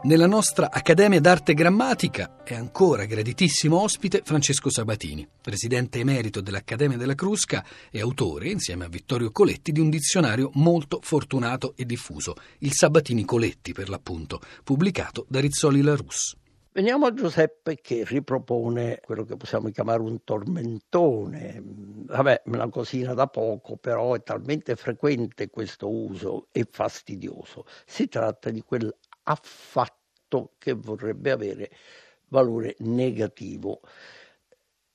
Nella nostra Accademia d'Arte Grammatica è ancora graditissimo ospite Francesco Sabatini, presidente emerito dell'Accademia della Crusca e autore, insieme a Vittorio Coletti, di un dizionario molto fortunato e diffuso, il Sabatini Coletti per l'appunto, pubblicato da Rizzoli Larus. Veniamo a Giuseppe che ripropone quello che possiamo chiamare un tormentone. Vabbè, una cosina da poco, però è talmente frequente questo uso e fastidioso. Si tratta di quell'affatto che vorrebbe avere valore negativo.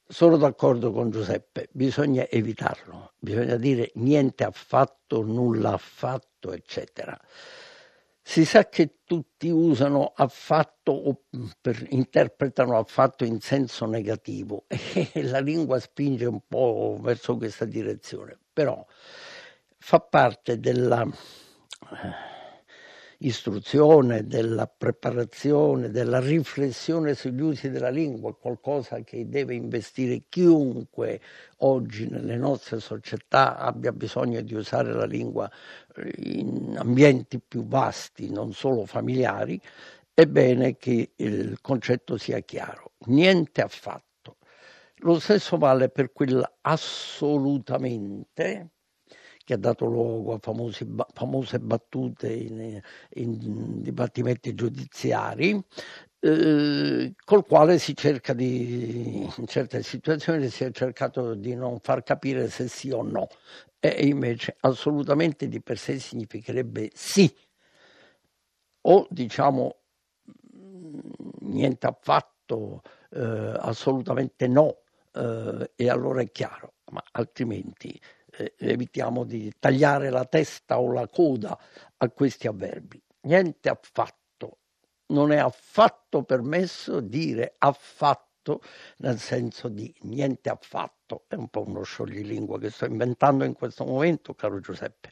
Sono d'accordo con Giuseppe, bisogna evitarlo, bisogna dire niente affatto, nulla affatto, eccetera. Si sa che tutti usano affatto o per, interpretano affatto in senso negativo e la lingua spinge un po' verso questa direzione, però fa parte della istruzione, della preparazione, della riflessione sugli usi della lingua, qualcosa che deve investire chiunque oggi nelle nostre società abbia bisogno di usare la lingua eh, in ambienti più vasti, non solo familiari, è bene che il concetto sia chiaro. Niente affatto. Lo stesso vale per quell'assolutamente che ha dato luogo a famosi, famose battute in, in dibattimenti giudiziari, eh, col quale si cerca di, in certe situazioni si è cercato di non far capire se sì o no, e invece assolutamente di per sé significherebbe sì, o diciamo niente affatto, eh, assolutamente no, eh, e allora è chiaro, ma altrimenti eh, evitiamo di tagliare la testa o la coda a questi avverbi. Niente affatto. Non è affatto permesso dire affatto nel senso di niente affatto. È un po' uno scioglilingua che sto inventando in questo momento, caro Giuseppe.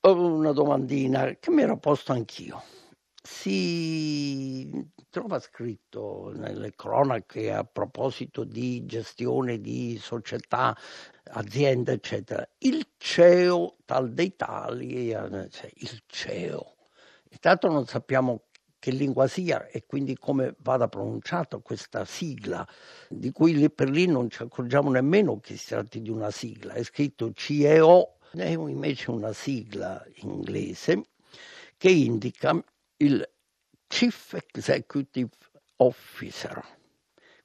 Una domandina che mi ero posto anch'io si trova scritto nelle cronache a proposito di gestione di società, aziende, eccetera, il CEO tal dei tali, cioè il CEO. Intanto non sappiamo che lingua sia e quindi come vada pronunciata questa sigla, di cui lì per lì non ci accorgiamo nemmeno che si tratti di una sigla, è scritto CEO, è invece una sigla inglese che indica il Chief Executive Officer,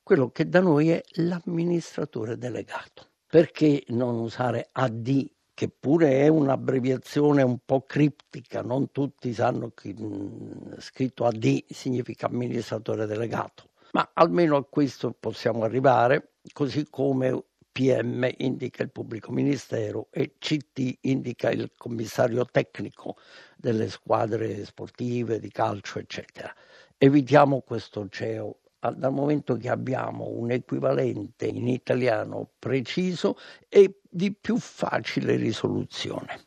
quello che da noi è l'amministratore delegato. Perché non usare AD, che pure è un'abbreviazione un po' criptica, non tutti sanno che mh, scritto AD significa amministratore delegato, ma almeno a questo possiamo arrivare, così come PM indica il pubblico ministero e CT indica il commissario tecnico delle squadre sportive, di calcio, eccetera. Evitiamo questo CEO dal momento che abbiamo un equivalente in italiano preciso e di più facile risoluzione.